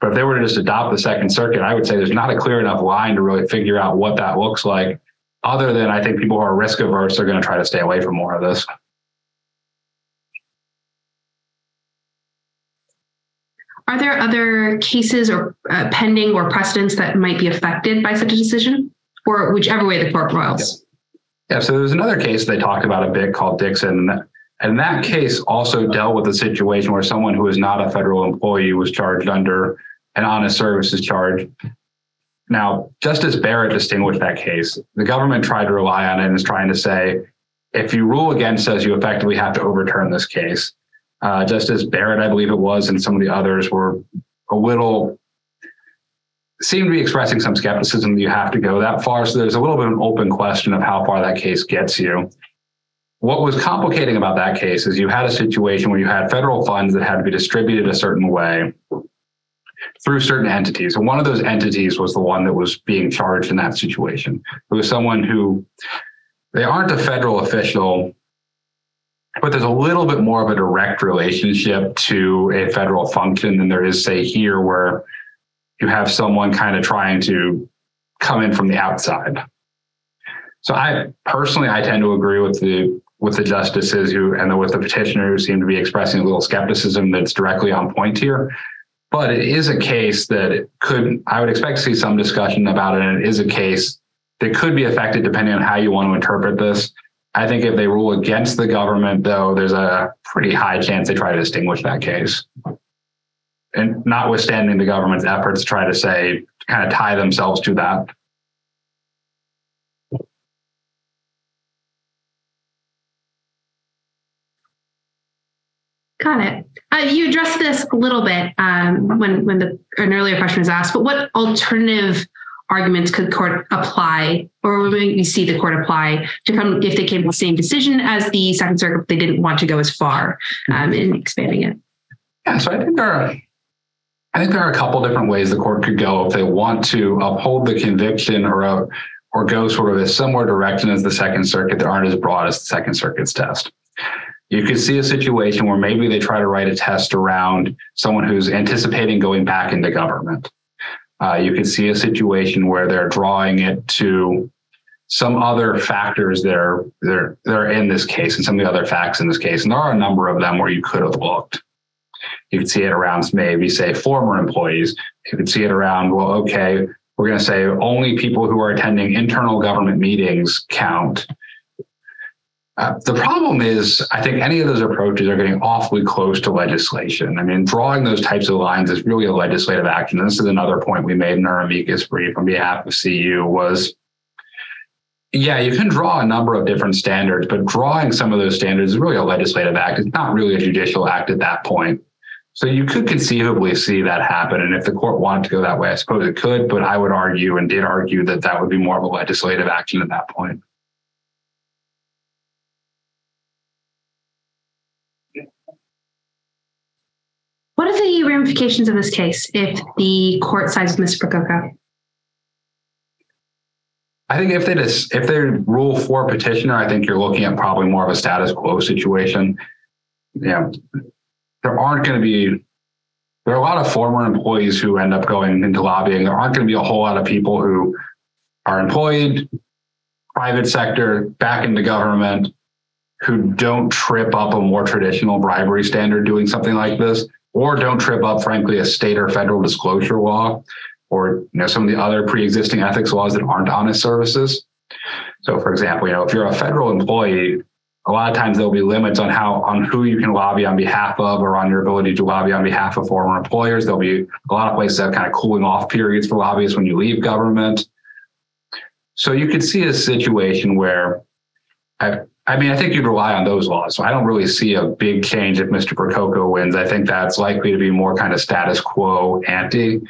But if they were to just adopt the Second Circuit, I would say there's not a clear enough line to really figure out what that looks like. Other than I think people who are risk averse are going to try to stay away from more of this. Are there other cases or uh, pending or precedents that might be affected by such a decision? Or whichever way the court roils. Yeah. yeah. So there's another case they talked about a bit called Dixson. And that case also dealt with a situation where someone who is not a federal employee was charged under an honest services charge. Now, Justice Barrett distinguished that case. The government tried to rely on it and is trying to say, if you rule against us, you effectively have to overturn this case. Uh, Justice Barrett, I believe it was, and some of the others were a little seem to be expressing some skepticism that you have to go that far. So there's a little bit of an open question of how far that case gets you. What was complicating about that case is you had a situation where you had federal funds that had to be distributed a certain way through certain entities. And one of those entities was the one that was being charged in that situation. It was someone who they aren't a federal official, but there's a little bit more of a direct relationship to a federal function than there is, say, here, where you have someone kind of trying to come in from the outside. So I personally, I tend to agree with the with the justices who and the, with the petitioner who seem to be expressing a little skepticism that's directly on point here. But it is a case that could I would expect to see some discussion about it, and it is a case that could be affected depending on how you want to interpret this. I think if they rule against the government, though, there's a pretty high chance they try to distinguish that case. And notwithstanding the government's efforts to try to say, kind of tie themselves to that. Got it. Uh, you addressed this a little bit um, when when the an earlier question was asked, but what alternative arguments could court apply, or would you see the court apply to come if they came to the same decision as the Second Circuit? But they didn't want to go as far um, in expanding it. Yeah, so I think there are. I think there are a couple different ways the court could go if they want to uphold the conviction or a, or go sort of a similar direction as the Second Circuit that aren't as broad as the Second Circuit's test. You could see a situation where maybe they try to write a test around someone who's anticipating going back into government. Uh, you could see a situation where they're drawing it to some other factors that are, that are, that are in this case and some of the other facts in this case. And there are a number of them where you could have looked. You could see it around maybe say former employees. You could see it around, well, okay, we're going to say only people who are attending internal government meetings count. Uh, the problem is, I think any of those approaches are getting awfully close to legislation. I mean, drawing those types of lines is really a legislative action. And this is another point we made in our amicus brief on behalf of CU was, yeah, you can draw a number of different standards, but drawing some of those standards is really a legislative act. It's not really a judicial act at that point. So you could conceivably see that happen. And if the court wanted to go that way, I suppose it could, but I would argue and did argue that that would be more of a legislative action at that point. What are the ramifications of this case if the court sides with Mr. Percoco? I think if they just if they rule for petitioner, I think you're looking at probably more of a status quo situation. Yeah, there aren't going to be there are a lot of former employees who end up going into lobbying. There aren't going to be a whole lot of people who are employed, private sector, back into government, who don't trip up a more traditional bribery standard doing something like this, or don't trip up, frankly, a state or federal disclosure law, or you know some of the other pre-existing ethics laws that aren't honest services. So, for example, you know if you're a federal employee, a lot of times there'll be limits on how on who you can lobby on behalf of or on your ability to lobby on behalf of former employers there'll be a lot of places that have kind of cooling off periods for lobbyists when you leave government so you could see a situation where I, I mean, I think you'd rely on those laws. So I don't really see a big change if Mr. Percoco wins. I think that's likely to be more kind of status quo ante.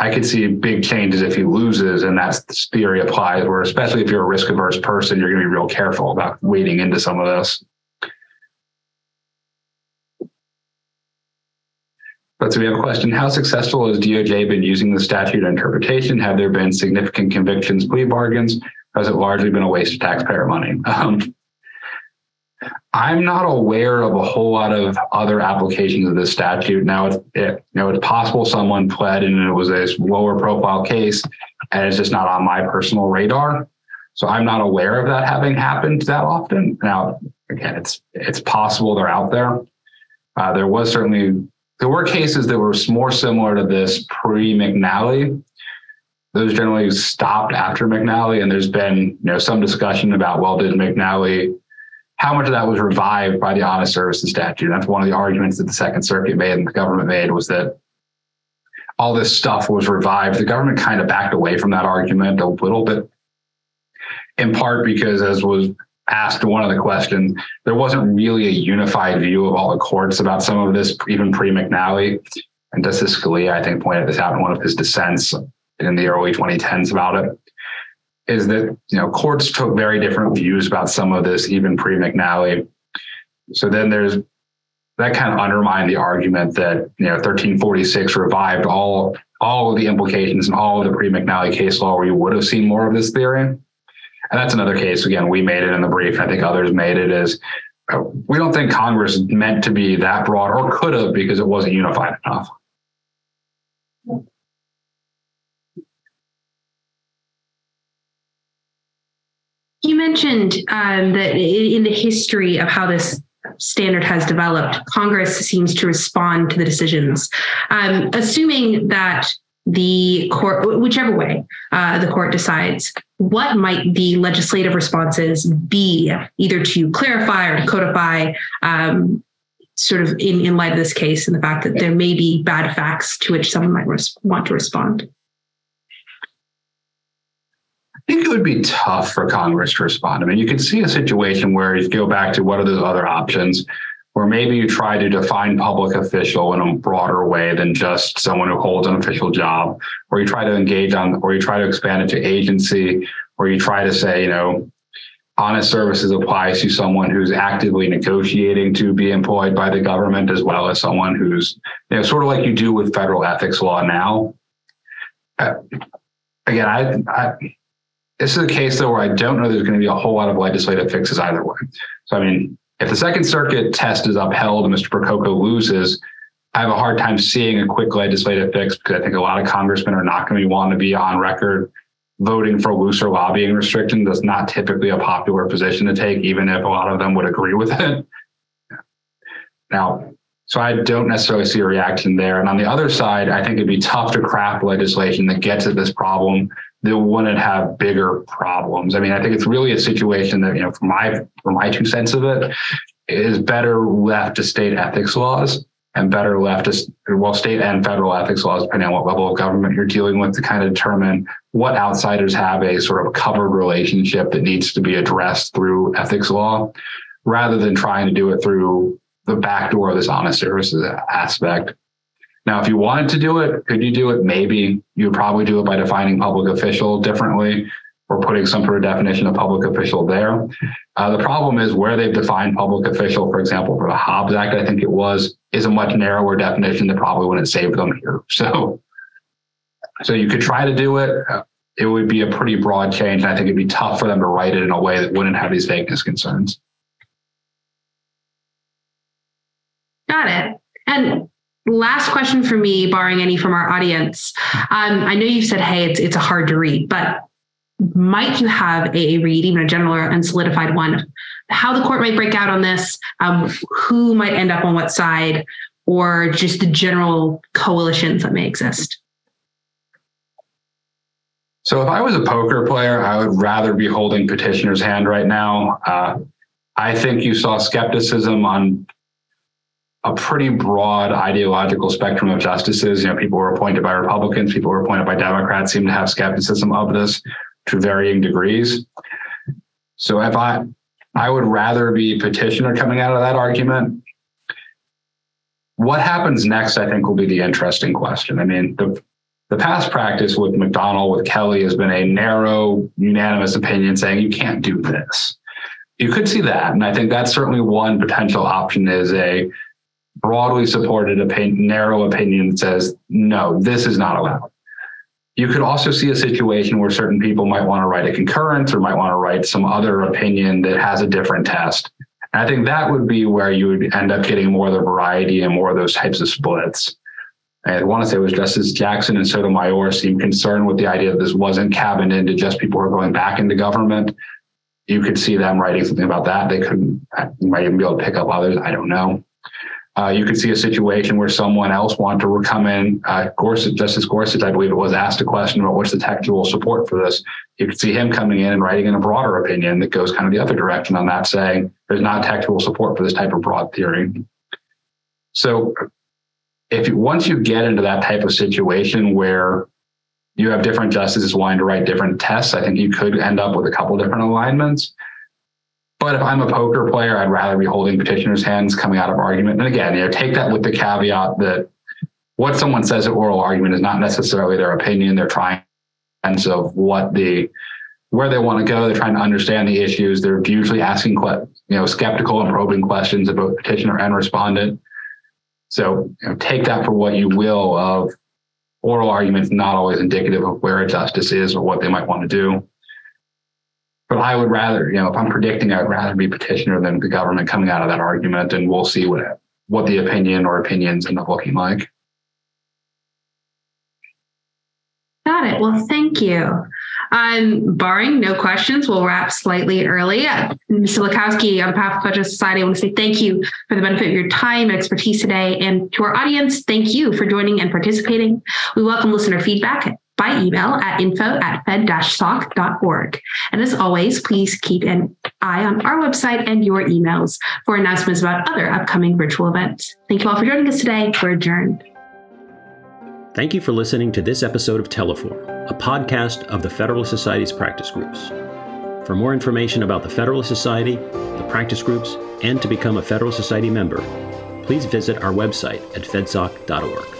I could see big changes if he loses, and that's theory applies. Where especially if you're a risk averse person, you're going to be real careful about wading into some of this. But so we have a question: How successful has DOJ been using the statute interpretation? Have there been significant convictions, plea bargains? Has it largely been a waste of taxpayer money? Um, I'm not aware of a whole lot of other applications of this statute. Now, it's it, you know it's possible someone pled and it was a lower profile case, and it's just not on my personal radar. So I'm not aware of that having happened that often. Now, again, it's it's possible they're out there. Uh, there was certainly there were cases that were more similar to this pre McNally. Those generally stopped after McNally, and there's been you know some discussion about well, did McNally how much of that was revived by the honest services statute. That's one of the arguments that the Second Circuit made and the government made was that all this stuff was revived. The government kind of backed away from that argument a little bit, in part because, as was asked one of the questions, there wasn't really a unified view of all the courts about some of this, even pre McNally. And Justice Scalia, I think, pointed this out in one of his dissents in the early 2010s about it is that you know courts took very different views about some of this even pre McNally. So then there's that kind of undermined the argument that you know 1346 revived all all of the implications and all of the pre McNally case law where you would have seen more of this theory. And that's another case. Again, we made it in the brief. I think others made it. Is uh, we don't think Congress meant to be that broad or could have because it wasn't unified enough. You mentioned um, that in the history of how this standard has developed, Congress seems to respond to the decisions. Um, assuming that the court, whichever way uh, the court decides, what might the legislative responses be, either to clarify or to codify um, sort of in, in light of this case and the fact that there may be bad facts to which someone might res- want to respond? I think it would be tough for Congress to respond. I mean, you could see a situation where you go back to what are those other options, where maybe you try to define public official in a broader way than just someone who holds an official job, or you try to engage on, or you try to expand it to agency, or you try to say, you know, honest services applies to someone who's actively negotiating to be employed by the government, as well as someone who's, you know, sort of like you do with federal ethics law now. Uh, again, I, I this is a case though where I don't know there's going to be a whole lot of legislative fixes either way. So I mean, if the Second Circuit test is upheld and Mr. Percoco loses, I have a hard time seeing a quick legislative fix because I think a lot of congressmen are not going to be want to be on record voting for looser lobbying restrictions. That's not typically a popular position to take, even if a lot of them would agree with it. Now, so I don't necessarily see a reaction there. And on the other side, I think it'd be tough to craft legislation that gets at this problem that wouldn't have bigger problems. I mean, I think it's really a situation that, you know, from my from my two cents of it, is better left to state ethics laws and better left to well, state and federal ethics laws, depending on what level of government you're dealing with, to kind of determine what outsiders have a sort of covered relationship that needs to be addressed through ethics law, rather than trying to do it through the back door of this honest services aspect. Now, if you wanted to do it, could you do it? Maybe you would probably do it by defining public official differently or putting some sort of definition of public official there. Uh, the problem is where they've defined public official, for example, for the Hobbs Act, I think it was, is a much narrower definition that probably wouldn't save them here. So, so you could try to do it. It would be a pretty broad change. And I think it'd be tough for them to write it in a way that wouldn't have these vagueness concerns. Got it. And last question for me, barring any from our audience. Um, I know you've said, hey, it's it's a hard to read, but might you have a read, even a general or unsolidified one, how the court might break out on this, um, who might end up on what side, or just the general coalitions that may exist? So if I was a poker player, I would rather be holding petitioner's hand right now. Uh, I think you saw skepticism on a pretty broad ideological spectrum of justices. You know, people were appointed by Republicans, people were appointed by Democrats, seem to have skepticism of this to varying degrees. So if I I would rather be petitioner coming out of that argument. What happens next, I think, will be the interesting question. I mean, the the past practice with McDonnell, with Kelly, has been a narrow, unanimous opinion saying you can't do this. You could see that. And I think that's certainly one potential option is a broadly supported opinion, narrow opinion that says, no, this is not allowed. You could also see a situation where certain people might want to write a concurrence or might want to write some other opinion that has a different test. And I think that would be where you would end up getting more of the variety and more of those types of splits. I want to say it was Justice Jackson and Sotomayor seemed concerned with the idea that this wasn't cabined into just people who are going back into government. You could see them writing something about that. They could, you might even be able to pick up others. I don't know. Uh, you could see a situation where someone else wanted to come in. Uh, Gorsuch, Justice Gorsuch, I believe it was, asked a question about what's the textual support for this. You could see him coming in and writing in a broader opinion that goes kind of the other direction on that, saying there's not textual support for this type of broad theory. So, if you, once you get into that type of situation where you have different justices wanting to write different tests, I think you could end up with a couple different alignments. But if I'm a poker player, I'd rather be holding petitioner's hands coming out of argument. And again, you know, take that with the caveat that what someone says at oral argument is not necessarily their opinion. They're trying sense of what the where they want to go. They're trying to understand the issues. They're usually asking you know skeptical and probing questions about petitioner and respondent. So you know, take that for what you will. Of oral arguments not always indicative of where a justice is or what they might want to do. But I would rather, you know, if I'm predicting, I'd rather be petitioner than the government coming out of that argument, and we'll see what what the opinion or opinions end up looking like. Got it. Well, thank you. Um, barring no questions, we'll wrap slightly early. Mr. Lawkowski, on behalf of Federal Society, I want to say thank you for the benefit of your time and expertise today. And to our audience, thank you for joining and participating. We welcome listener feedback by email at info at fedsoc.org. And as always, please keep an eye on our website and your emails for announcements about other upcoming virtual events. Thank you all for joining us today. We're adjourned. Thank you for listening to this episode of Teleforum, a podcast of the Federalist Society's practice groups. For more information about the Federalist Society, the practice groups, and to become a Federalist Society member, please visit our website at fedsoc.org.